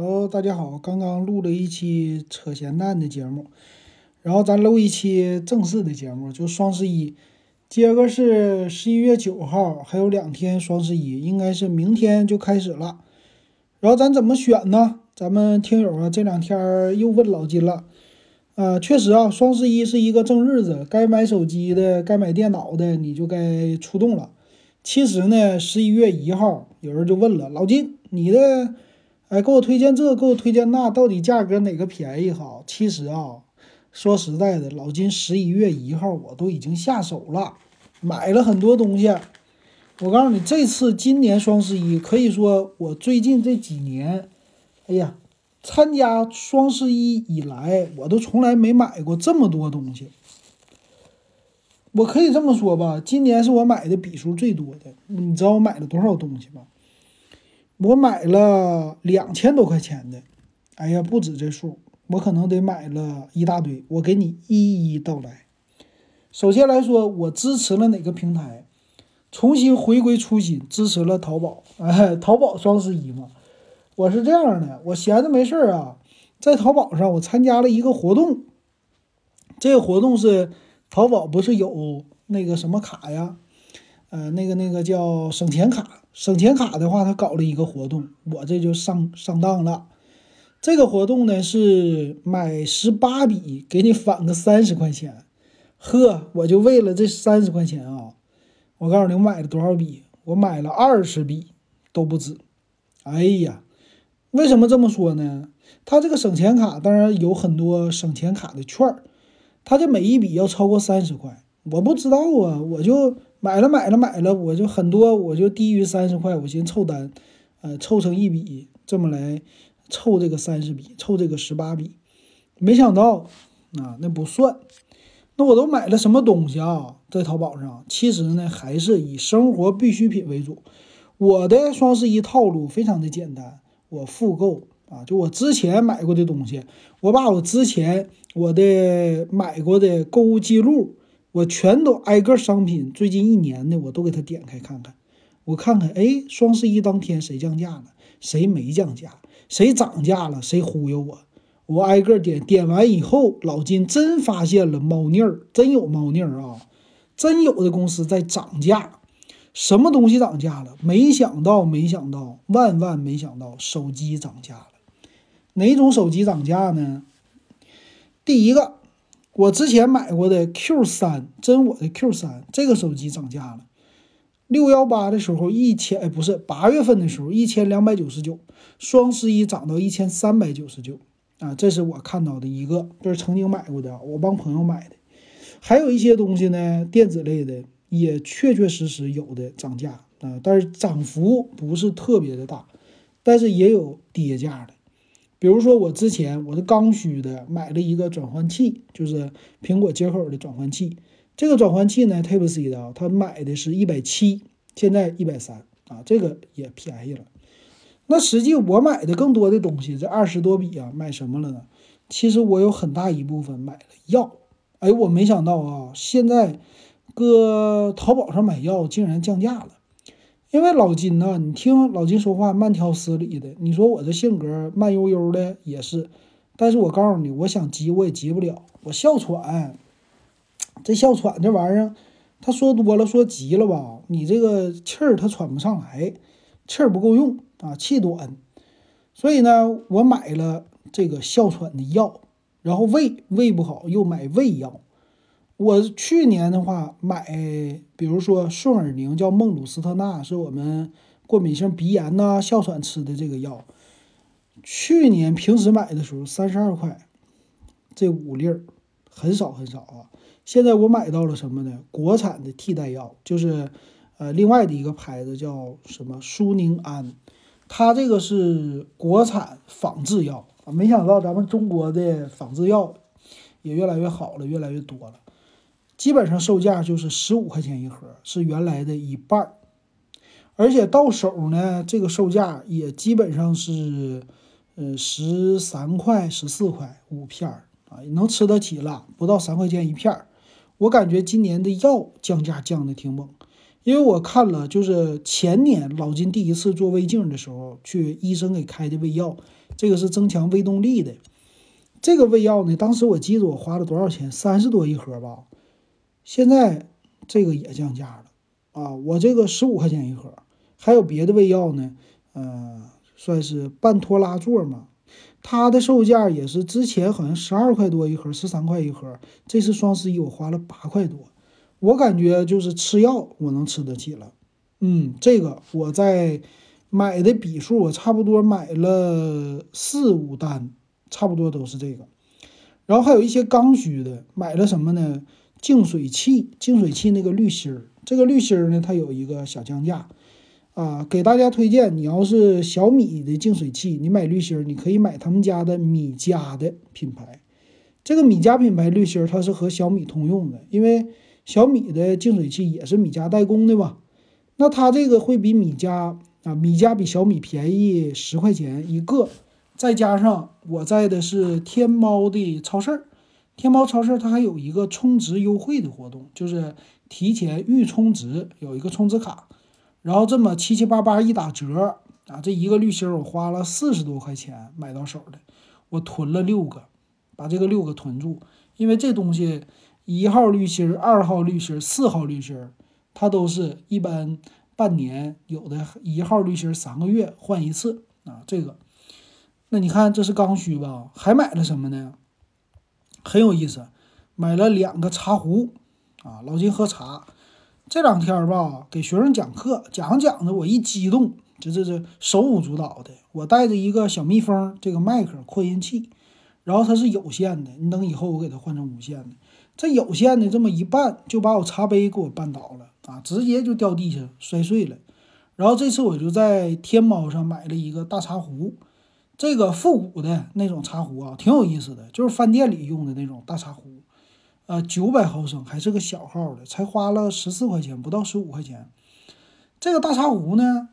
Hello，大家好，刚刚录了一期扯闲蛋的节目，然后咱录一期正式的节目，就双十一，今个是十一月九号，还有两天双十一，应该是明天就开始了。然后咱怎么选呢？咱们听友啊这两天又问老金了，啊，确实啊，双十一是一个正日子，该买手机的，该买电脑的，你就该出动了。其实呢，十一月一号，有人就问了老金，你的。哎，给我推荐这，给我推荐那，到底价格哪个便宜好？其实啊，说实在的，老金十一月一号我都已经下手了，买了很多东西。我告诉你，这次今年双十一可以说我最近这几年，哎呀，参加双十一以来，我都从来没买过这么多东西。我可以这么说吧，今年是我买的笔数最多的。你知道我买了多少东西吗？我买了两千多块钱的，哎呀，不止这数，我可能得买了一大堆。我给你一一道来。首先来说，我支持了哪个平台？重新回归初心，支持了淘宝。哎，淘宝双十一嘛，我是这样的，我闲着没事儿啊，在淘宝上我参加了一个活动。这个活动是淘宝不是有那个什么卡呀？呃，那个那个叫省钱卡。省钱卡的话，他搞了一个活动，我这就上上当了。这个活动呢是买十八笔给你返个三十块钱，呵，我就为了这三十块钱啊！我告诉你，我买了多少笔？我买了二十笔都不止。哎呀，为什么这么说呢？他这个省钱卡当然有很多省钱卡的券儿，他这每一笔要超过三十块，我不知道啊，我就。买了买了买了，我就很多，我就低于三十块，我寻凑单，呃，凑成一笔，这么来凑这个三十笔，凑这个十八笔，没想到啊，那不算，那我都买了什么东西啊？在淘宝上，其实呢，还是以生活必需品为主。我的双十一套路非常的简单，我复购啊，就我之前买过的东西，我把我之前我的买过的购物记录。我全都挨个商品，最近一年的我都给他点开看看，我看看，哎，双十一当天谁降价了，谁没降价，谁涨价了，谁忽悠我，我挨个点，点完以后，老金真发现了猫腻儿，真有猫腻儿啊，真有的公司在涨价，什么东西涨价了？没想到，没想到，万万没想到，手机涨价了。哪种手机涨价呢？第一个。我之前买过的 Q 三，真我的 Q 三这个手机涨价了，六幺八的时候一千，哎，不是八月份的时候一千两百九十九，双十一涨到一千三百九十九啊，这是我看到的一个，这是曾经买过的，我帮朋友买的，还有一些东西呢，电子类的也确确实实有的涨价啊，但是涨幅不是特别的大，但是也有跌价的。比如说，我之前我是刚需的买了一个转换器，就是苹果接口的转换器。这个转换器呢，Type C 的啊，它买的是一百七，现在一百三啊，这个也便宜了。那实际我买的更多的东西，这二十多笔啊，买什么了呢？其实我有很大一部分买了药。哎，我没想到啊，现在搁淘宝上买药竟然降价了。因为老金呢，你听老金说话慢条斯理的。你说我这性格慢悠悠的也是，但是我告诉你，我想急我也急不了。我哮喘，这哮喘这玩意儿，他说多了说急了吧，你这个气儿他喘不上来，气儿不够用啊，气短。所以呢，我买了这个哮喘的药，然后胃胃不好又买胃药。我去年的话买，比如说顺尔宁叫孟鲁斯特钠，是我们过敏性鼻炎呐、哮喘吃的这个药。去年平时买的时候三十二块，这五粒儿很少很少啊。现在我买到了什么呢？国产的替代药，就是呃另外的一个牌子叫什么舒宁安，它这个是国产仿制药啊。没想到咱们中国的仿制药也越来越好了，越来越多了。基本上售价就是十五块钱一盒，是原来的一半儿，而且到手呢，这个售价也基本上是，呃，十三块、十四块五片儿啊，能吃得起了，不到三块钱一片儿。我感觉今年的药降价降的挺猛，因为我看了，就是前年老金第一次做胃镜的时候，去医生给开的胃药，这个是增强胃动力的。这个胃药呢，当时我记得我花了多少钱？三十多一盒吧。现在这个也降价了啊！我这个十五块钱一盒，还有别的胃药呢，呃，算是半托拉座嘛。它的售价也是之前好像十二块多一盒，十三块一盒。这次双十一我花了八块多，我感觉就是吃药我能吃得起了。嗯，这个我在买的笔数，我差不多买了四五单，差不多都是这个。然后还有一些刚需的，买了什么呢？净水器，净水器那个滤芯儿，这个滤芯儿呢，它有一个小降价。啊，给大家推荐，你要是小米的净水器，你买滤芯儿，你可以买他们家的米家的品牌。这个米家品牌滤芯儿，它是和小米通用的，因为小米的净水器也是米家代工的嘛。那它这个会比米家啊，米家比小米便宜十块钱一个，再加上我在的是天猫的超市儿，天猫超市它还有一个充值优惠的活动，就是提前预充值，有一个充值卡。然后这么七七八八一打折啊，这一个滤芯我花了四十多块钱买到手的，我囤了六个，把这个六个囤住，因为这东西一号滤芯、二号滤芯、四号滤芯，它都是一般半年，有的一号滤芯三个月换一次啊。这个，那你看这是刚需吧？还买了什么呢？很有意思，买了两个茶壶啊，老金喝茶。这两天吧，给学生讲课，讲着讲着我一激动，这这这手舞足蹈的。我带着一个小蜜蜂这个麦克扩音器，然后它是有线的，你等以后我给它换成无线的。这有线的这么一绊，就把我茶杯给我绊倒了啊，直接就掉地下摔碎了。然后这次我就在天猫上买了一个大茶壶，这个复古的那种茶壶啊，挺有意思的，就是饭店里用的那种大茶壶。呃，九百毫升还是个小号的，才花了十四块钱，不到十五块钱。这个大茶壶呢，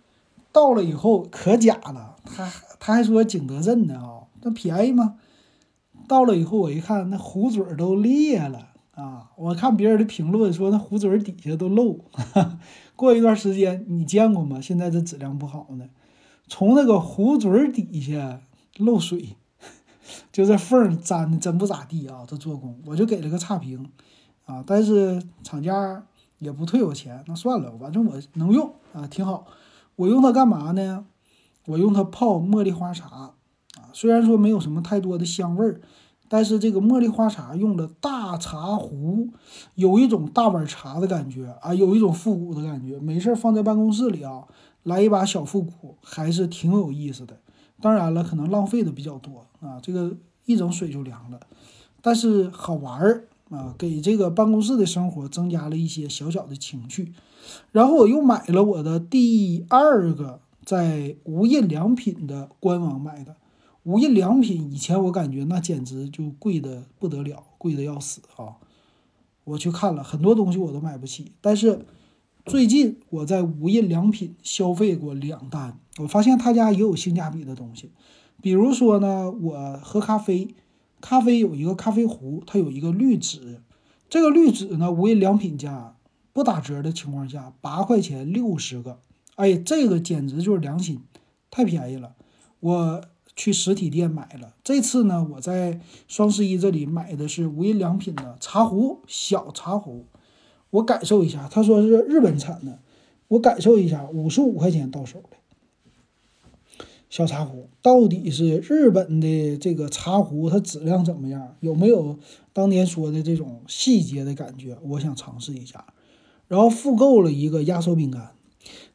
到了以后可假了，他他还说景德镇的啊，那便宜吗？到了以后我一看，那壶嘴都裂了啊！我看别人的评论说那壶嘴底下都漏。过一段时间你见过吗？现在这质量不好呢，从那个壶嘴底下漏水。就这缝粘的真不咋地啊！这做工我就给了个差评，啊，但是厂家也不退我钱，那算了，反正我能用啊，挺好。我用它干嘛呢？我用它泡茉莉花茶啊，虽然说没有什么太多的香味儿，但是这个茉莉花茶用了大茶壶，有一种大碗茶的感觉啊，有一种复古的感觉。没事儿放在办公室里啊，来一把小复古，还是挺有意思的。当然了，可能浪费的比较多啊，这个一整水就凉了，但是好玩儿啊，给这个办公室的生活增加了一些小小的情趣。然后我又买了我的第二个在无印良品的官网买的。无印良品以前我感觉那简直就贵的不得了，贵的要死啊！我去看了很多东西我都买不起，但是。最近我在无印良品消费过两单，我发现他家也有性价比的东西。比如说呢，我喝咖啡，咖啡有一个咖啡壶，它有一个滤纸，这个滤纸呢，无印良品家不打折的情况下，八块钱六十个，哎，这个简直就是良心，太便宜了。我去实体店买了，这次呢，我在双十一这里买的是无印良品的茶壶，小茶壶。我感受一下，他说是日本产的，我感受一下，五十五块钱到手的小茶壶，到底是日本的这个茶壶，它质量怎么样？有没有当年说的这种细节的感觉？我想尝试一下。然后复购了一个压缩饼干，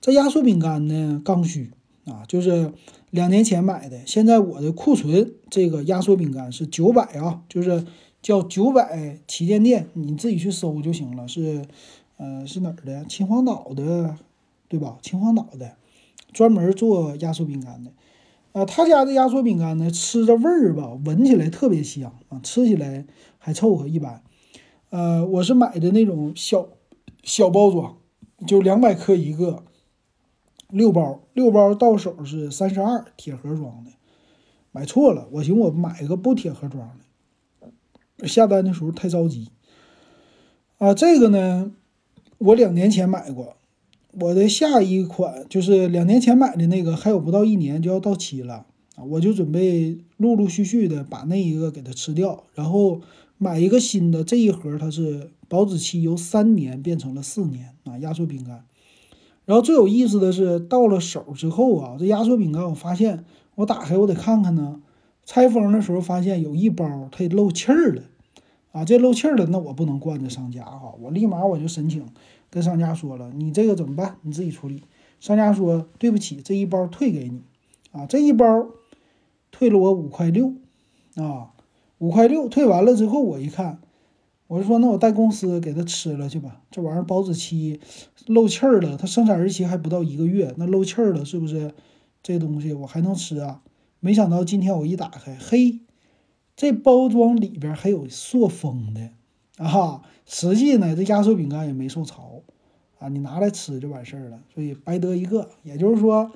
这压缩饼干呢刚需啊，就是两年前买的，现在我的库存这个压缩饼干是九百啊，就是。叫九百旗舰店，你自己去搜就行了。是，呃，是哪儿的？秦皇岛的，对吧？秦皇岛的，专门做压缩饼干的。啊，他家的压缩饼干呢，吃着味儿吧，闻起来特别香啊，吃起来还凑合一般。呃，我是买的那种小小包装，就两百克一个，六包，六包到手是三十二，铁盒装的。买错了，我寻我买个不铁盒装的。下单的时候太着急啊！这个呢，我两年前买过，我的下一款就是两年前买的那个，还有不到一年就要到期了啊，我就准备陆陆续续的把那一个给它吃掉，然后买一个新的。这一盒它是保质期由三年变成了四年啊，压缩饼干。然后最有意思的是，到了手之后啊，这压缩饼干我发现，我打开我得看看呢。拆封的时候发现有一包它漏气儿了，啊，这漏气儿了，那我不能惯着商家哈，我立马我就申请跟商家说了，你这个怎么办？你自己处理。商家说对不起，这一包退给你，啊，这一包退了我五块六，啊，五块六退完了之后，我一看，我就说那我带公司给他吃了去吧，这玩意儿保质期漏气儿了，它生产日期还不到一个月，那漏气儿了是不是？这东西我还能吃啊？没想到今天我一打开，嘿，这包装里边还有塑封的啊！哈实际呢，这压缩饼干也没受潮啊，你拿来吃就完事儿了，所以白得一个。也就是说，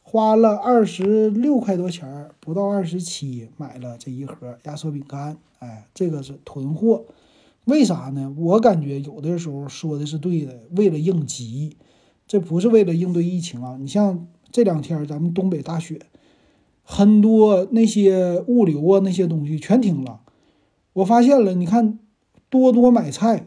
花了二十六块多钱儿，不到二十七买了这一盒压缩饼干。哎，这个是囤货，为啥呢？我感觉有的时候说的是对的，为了应急，这不是为了应对疫情啊。你像这两天咱们东北大雪。很多那些物流啊，那些东西全停了。我发现了，你看多多买菜，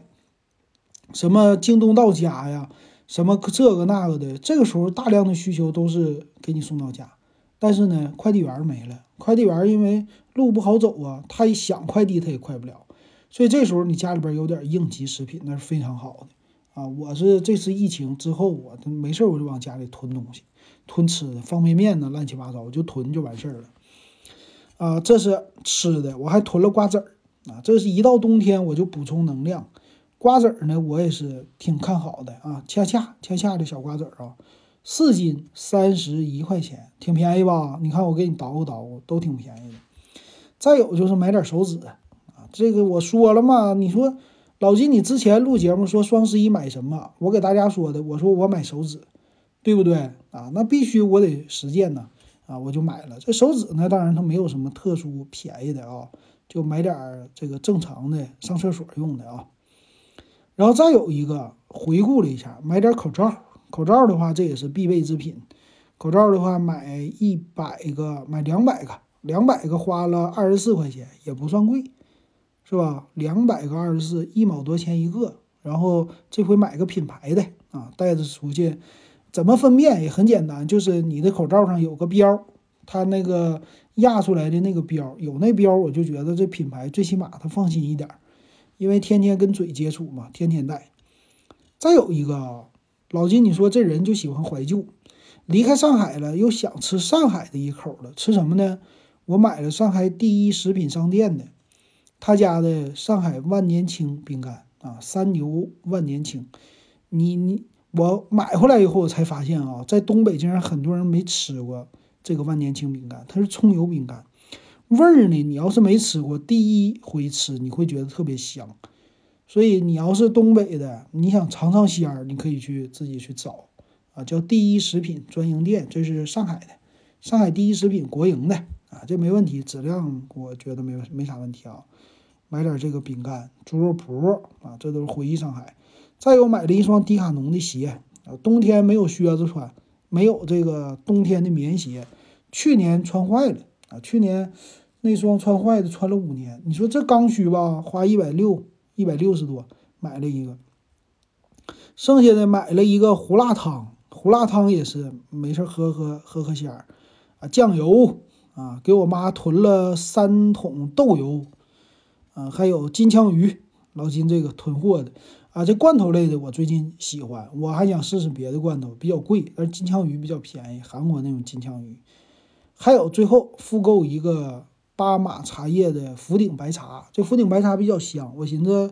什么京东到家呀，什么这个那个的，这个时候大量的需求都是给你送到家。但是呢，快递员没了，快递员因为路不好走啊，他一想快递他也快不了。所以这时候你家里边有点应急食品，那是非常好的啊。我是这次疫情之后，我没事我就往家里囤东西。囤吃的方便面呢，乱七八糟，我就囤就完事儿了。啊，这是吃的，我还囤了瓜子儿啊。这是一到冬天我就补充能量。瓜子儿呢，我也是挺看好的啊，恰恰恰恰的小瓜子儿啊，四斤三十一块钱，挺便宜吧？你看我给你捣鼓捣鼓，都挺便宜的。再有就是买点手纸啊，这个我说了嘛，你说老金，你之前录节目说双十一买什么？我给大家说的，我说我买手纸。对不对啊？那必须我得实践呢啊！我就买了这手纸呢，当然它没有什么特殊便宜的啊，就买点儿这个正常的上厕所用的啊。然后再有一个回顾了一下，买点口罩，口罩的话这也是必备之品。口罩的话买一百个，买两百个，两百个花了二十四块钱，也不算贵，是吧？两百个二十四，一毛多钱一个。然后这回买个品牌的啊，带着出去。怎么分辨也很简单，就是你的口罩上有个标，它那个压出来的那个标有那标，我就觉得这品牌最起码它放心一点，因为天天跟嘴接触嘛，天天戴。再有一个啊，老金，你说这人就喜欢怀旧，离开上海了，又想吃上海的一口了，吃什么呢？我买了上海第一食品商店的他家的上海万年青饼干啊，三牛万年青，你你。我买回来以后，我才发现啊，在东北竟然很多人没吃过这个万年青饼干，它是葱油饼干，味儿呢，你要是没吃过，第一回吃你会觉得特别香。所以你要是东北的，你想尝尝鲜儿，你可以去自己去找啊，叫第一食品专营店，这是上海的，上海第一食品国营的啊，这没问题，质量我觉得没没啥问题啊。买点这个饼干，猪肉脯啊，这都是回忆上海。再有买了一双迪卡侬的鞋啊，冬天没有靴子穿，没有这个冬天的棉鞋，去年穿坏了啊，去年那双穿坏的穿了五年，你说这刚需吧？花一百六，一百六十多买了一个，剩下的买了一个胡辣汤，胡辣汤也是没事喝喝喝喝鲜儿啊，酱油啊，给我妈囤了三桶豆油啊，还有金枪鱼，老金这个囤货的。啊，这罐头类的我最近喜欢，我还想试试别的罐头，比较贵，但是金枪鱼比较便宜，韩国那种金枪鱼。还有最后复购一个巴马茶叶的福鼎白茶，这福鼎白茶比较香，我寻思，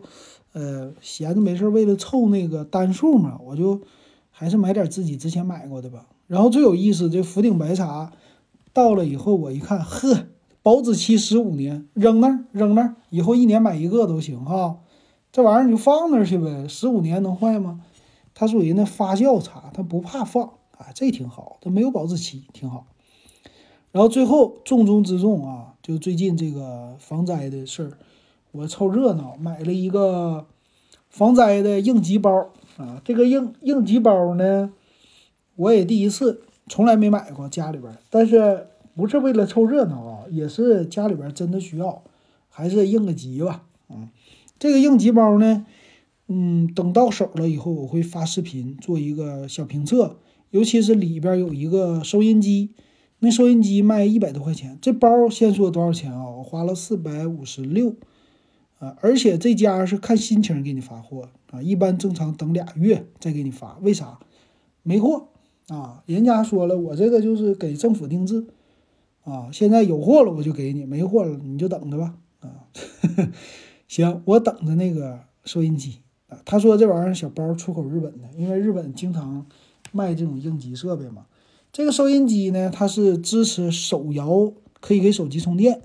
呃，闲着没事为了凑那个单数嘛，我就还是买点自己之前买过的吧。然后最有意思，这福鼎白茶到了以后，我一看，呵，保质期十五年，扔那儿扔那儿，以后一年买一个都行哈。这玩意儿你就放那儿去呗，十五年能坏吗？它属于那发酵茶，它不怕放啊，这挺好，它没有保质期，挺好。然后最后重中之重啊，就最近这个防灾的事儿，我凑热闹买了一个防灾的应急包啊。这个应应急包呢，我也第一次，从来没买过家里边，但是不是为了凑热闹啊，也是家里边真的需要，还是应个急吧。这个应急包呢，嗯，等到手了以后，我会发视频做一个小评测，尤其是里边有一个收音机，那收音机卖一百多块钱，这包先说多少钱啊？我花了四百五十六。啊，而且这家是看心情给你发货啊，一般正常等俩月再给你发，为啥？没货啊，人家说了，我这个就是给政府定制啊，现在有货了我就给你，没货了你就等着吧啊。行，我等着那个收音机啊。他说这玩意儿小包出口日本的，因为日本经常卖这种应急设备嘛。这个收音机呢，它是支持手摇，可以给手机充电，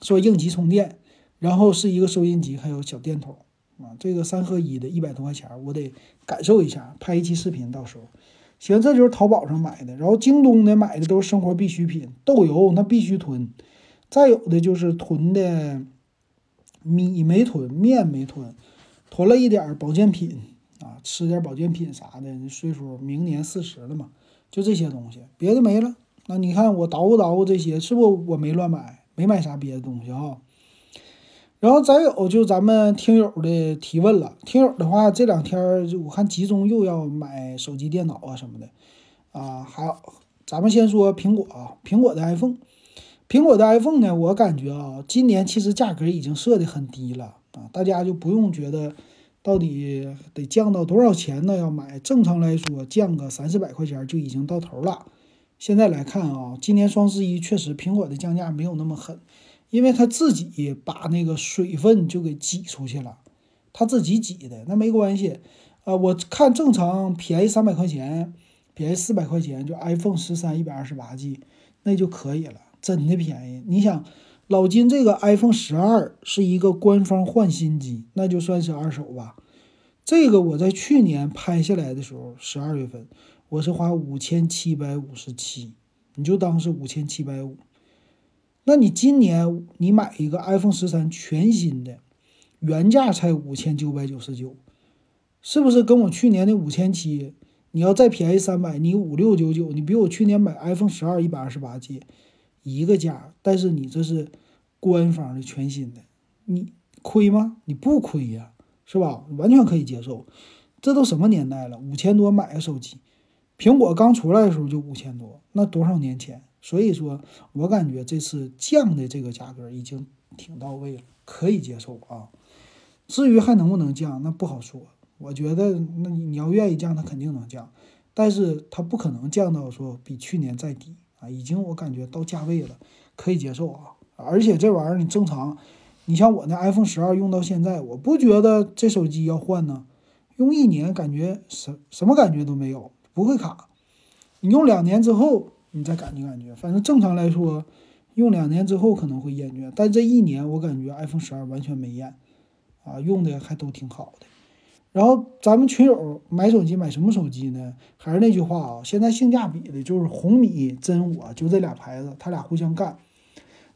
说应急充电。然后是一个收音机，还有小电筒啊，这个三合一的，一百多块钱，我得感受一下，拍一期视频，到时候行。这就是淘宝上买的，然后京东呢买的都是生活必需品，豆油那必须囤，再有的就是囤的米没囤，面没囤，囤了一点保健品啊，吃点保健品啥的，岁数明年四十了嘛，就这些东西，别的没了。那你看我捣鼓捣鼓这些，是不我没乱买，没买啥别的东西啊。然后再有就咱们听友的提问了，听友的话这两天就我看集中又要买手机、电脑啊什么的，啊，还咱们先说苹果啊，苹果的 iPhone，苹果的 iPhone 呢，我感觉啊，今年其实价格已经设的很低了啊，大家就不用觉得到底得降到多少钱呢？要买，正常来说降个三四百块钱就已经到头了。现在来看啊，今年双十一确实苹果的降价没有那么狠。因为他自己把那个水分就给挤出去了，他自己挤的那没关系，呃，我看正常便宜三百块钱，便宜四百块钱就 iPhone 十三一百二十八 G 那就可以了，真的便宜。你想，老金这个 iPhone 十二是一个官方换新机，那就算是二手吧。这个我在去年拍下来的时候，十二月份我是花五千七百五十七，你就当是五千七百五。那你今年你买一个 iPhone 十三全新的，原价才五千九百九十九，是不是跟我去年的五千七？你要再便宜三百，你五六九九，你比我去年买 iPhone 十二一百二十八 G 一个价，但是你这是官方的全新的，你亏吗？你不亏呀，是吧？完全可以接受。这都什么年代了？五千多买个手机，苹果刚出来的时候就五千多，那多少年前？所以说，我感觉这次降的这个价格已经挺到位了，可以接受啊。至于还能不能降，那不好说。我觉得，那你要愿意降，它肯定能降，但是它不可能降到说比去年再低啊。已经我感觉到价位了，可以接受啊。而且这玩意儿你正常，你像我那 iPhone 十二用到现在，我不觉得这手机要换呢。用一年感觉什什么感觉都没有，不会卡。你用两年之后。你再感觉感觉，反正正常来说，用两年之后可能会厌倦，但这一年我感觉 iPhone 十二完全没厌，啊，用的还都挺好的。然后咱们群友买手机买什么手机呢？还是那句话啊，现在性价比的就是红米、真我，就这俩牌子，它俩互相干。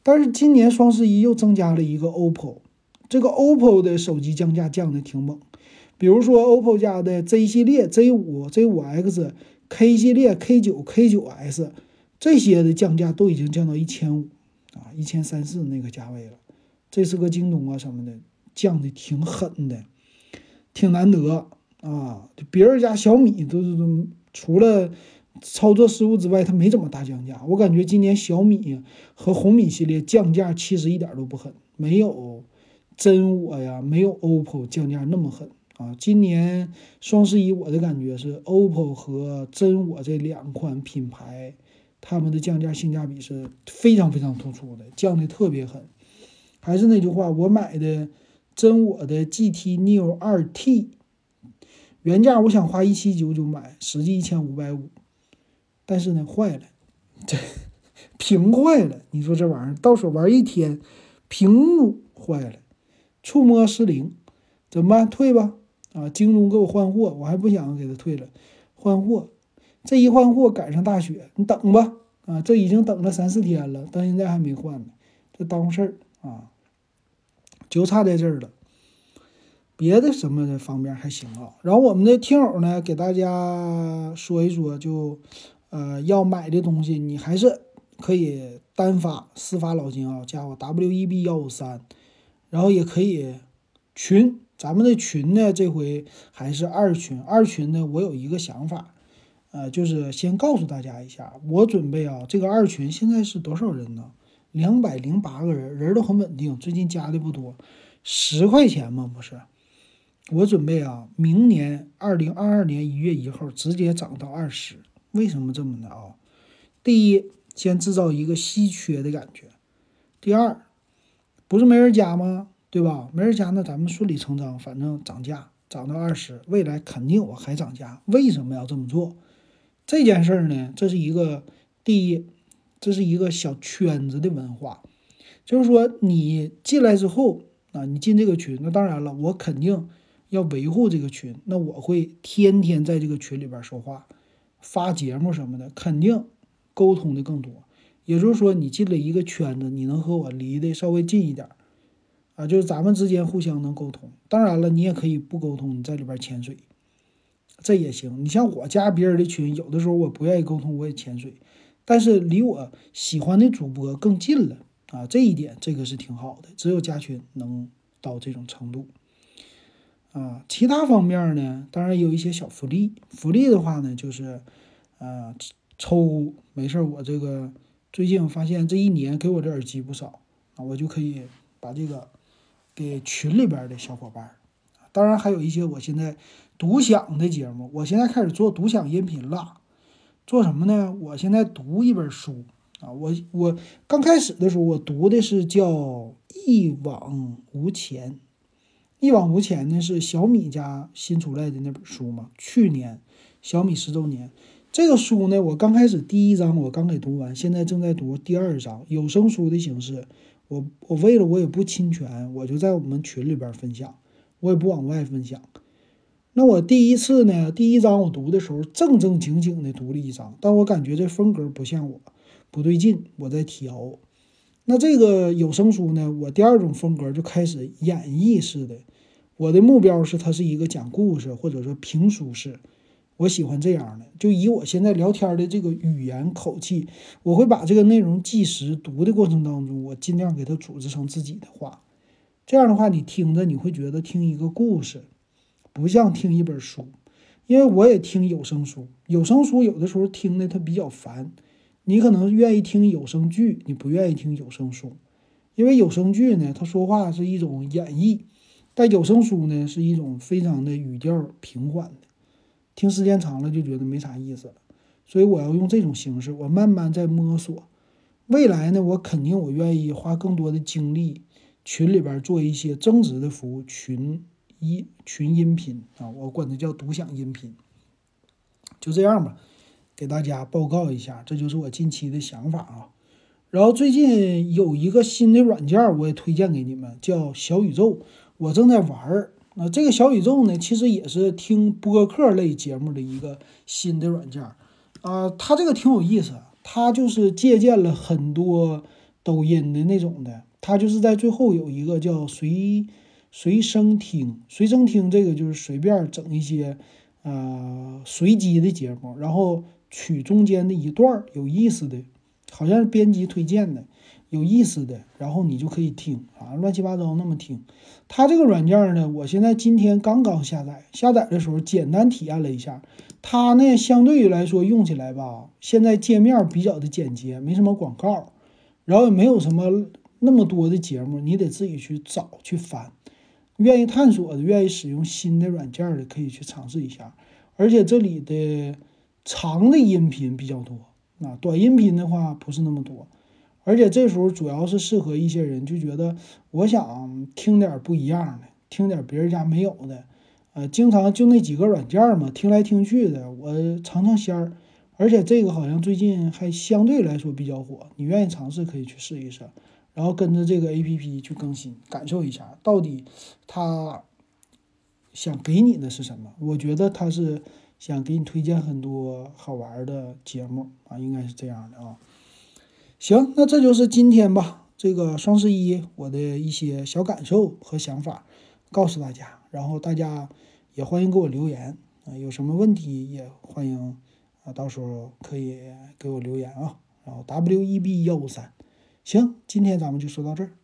但是今年双十一又增加了一个 OPPO，这个 OPPO 的手机降价降的挺猛，比如说 OPPO 家的 Z 系列、Z 五、Z 五 X、K 系列、K 九、K 九 S。这些的降价都已经降到一千五啊，一千三四那个价位了。这是个京东啊什么的，降的挺狠的，挺难得啊。别人家小米都是都除了操作失误之外，它没怎么大降价。我感觉今年小米和红米系列降价其实一点都不狠，没有真我呀，没有 OPPO 降价那么狠啊。今年双十一我的感觉是 OPPO 和真我这两款品牌。他们的降价性价比是非常非常突出的，降的特别狠。还是那句话，我买的真我的 GT Neo 2T，原价我想花一七九九买，实际一千五百五。但是呢，坏了，这屏坏了。你说这玩意儿到手玩一天，屏幕坏了，触摸失灵，怎么办？退吧。啊，京东给我换货，我还不想给他退了，换货。这一换货赶上大雪，你等吧，啊，这已经等了三四天了，到现在还没换呢，这耽误事儿啊，就差在这儿了。别的什么的方面还行啊。然后我们的听友呢，给大家说一说，就呃要买的东西，你还是可以单发私发老金啊，加我 W E B 幺五三，然后也可以群，咱们的群呢这回还是二群，二群呢我有一个想法，呃，就是先告诉大家一下，我准备啊这个二群现在是多少人呢？两百零八个人，人都很稳定，最近加的不多，十块钱嘛不是。我准备啊，明年二零二二年一月一号直接涨到二十。为什么这么的啊？第一，先制造一个稀缺的感觉；第二，不是没人加吗？对吧？没人加，那咱们顺理成章，反正涨价涨到二十，未来肯定我还涨价。为什么要这么做？这件事儿呢，这是一个第一，这是一个小圈子的文化，就是说你进来之后啊，你进这个群，那当然了，我肯定。要维护这个群，那我会天天在这个群里边说话，发节目什么的，肯定沟通的更多。也就是说，你进了一个圈子，你能和我离得稍微近一点啊，就是咱们之间互相能沟通。当然了，你也可以不沟通，你在里边潜水，这也行。你像我加别人的群，有的时候我不愿意沟通，我也潜水，但是离我喜欢的主播更近了啊，这一点这个是挺好的。只有加群能到这种程度。啊，其他方面呢，当然有一些小福利。福利的话呢，就是，呃，抽没事儿，我这个最近发现这一年给我的耳机不少啊，我就可以把这个给群里边的小伙伴。当然还有一些我现在独享的节目，我现在开始做独享音频了。做什么呢？我现在读一本书啊，我我刚开始的时候我读的是叫《一往无前》。一往无前呢，是小米家新出来的那本书嘛？去年小米十周年，这个书呢，我刚开始第一章我刚给读完，现在正在读第二章，有声书的形式。我我为了我也不侵权，我就在我们群里边分享，我也不往外分享。那我第一次呢，第一章我读的时候正正经经的读了一章，但我感觉这风格不像我，不对劲，我在调。那这个有声书呢，我第二种风格就开始演绎式的。我的目标是它是一个讲故事或者说评书式，我喜欢这样的。就以我现在聊天的这个语言口气，我会把这个内容计时读的过程当中，我尽量给它组织成自己的话。这样的话，你听着你会觉得听一个故事，不像听一本书。因为我也听有声书，有声书有的时候听的它比较烦。你可能愿意听有声剧，你不愿意听有声书，因为有声剧呢，他说话是一种演绎，但有声书呢是一种非常的语调平缓的，听时间长了就觉得没啥意思了。所以我要用这种形式，我慢慢在摸索。未来呢，我肯定我愿意花更多的精力，群里边做一些增值的服务，群一群音频啊，我管它叫独享音频。就这样吧。给大家报告一下，这就是我近期的想法啊。然后最近有一个新的软件，我也推荐给你们，叫小宇宙，我正在玩儿。那这个小宇宙呢，其实也是听播客类节目的一个新的软件啊。它这个挺有意思，它就是借鉴了很多抖音的那种的，它就是在最后有一个叫随随声听，随声听这个就是随便整一些呃随机的节目，然后。取中间的一段有意思的，好像是编辑推荐的，有意思的，然后你就可以听啊，乱七八糟那么听。它这个软件呢，我现在今天刚刚下载，下载的时候简单体验了一下，它呢相对于来说用起来吧，现在界面比较的简洁，没什么广告，然后也没有什么那么多的节目，你得自己去找去翻。愿意探索的，愿意使用新的软件的，可以去尝试一下。而且这里的。长的音频比较多，啊，短音频的话不是那么多，而且这时候主要是适合一些人就觉得我想听点不一样的，听点别人家没有的，呃，经常就那几个软件嘛，听来听去的，我尝尝鲜儿。而且这个好像最近还相对来说比较火，你愿意尝试可以去试一试，然后跟着这个 A P P 去更新，感受一下到底他想给你的是什么？我觉得他是想给你推荐很多好玩的节目啊，应该是这样的啊。行，那这就是今天吧，这个双十一我的一些小感受和想法告诉大家。然后大家也欢迎给我留言啊，有什么问题也欢迎啊，到时候可以给我留言啊。然后 W E B 幺五三。行今天咱们就说到这儿。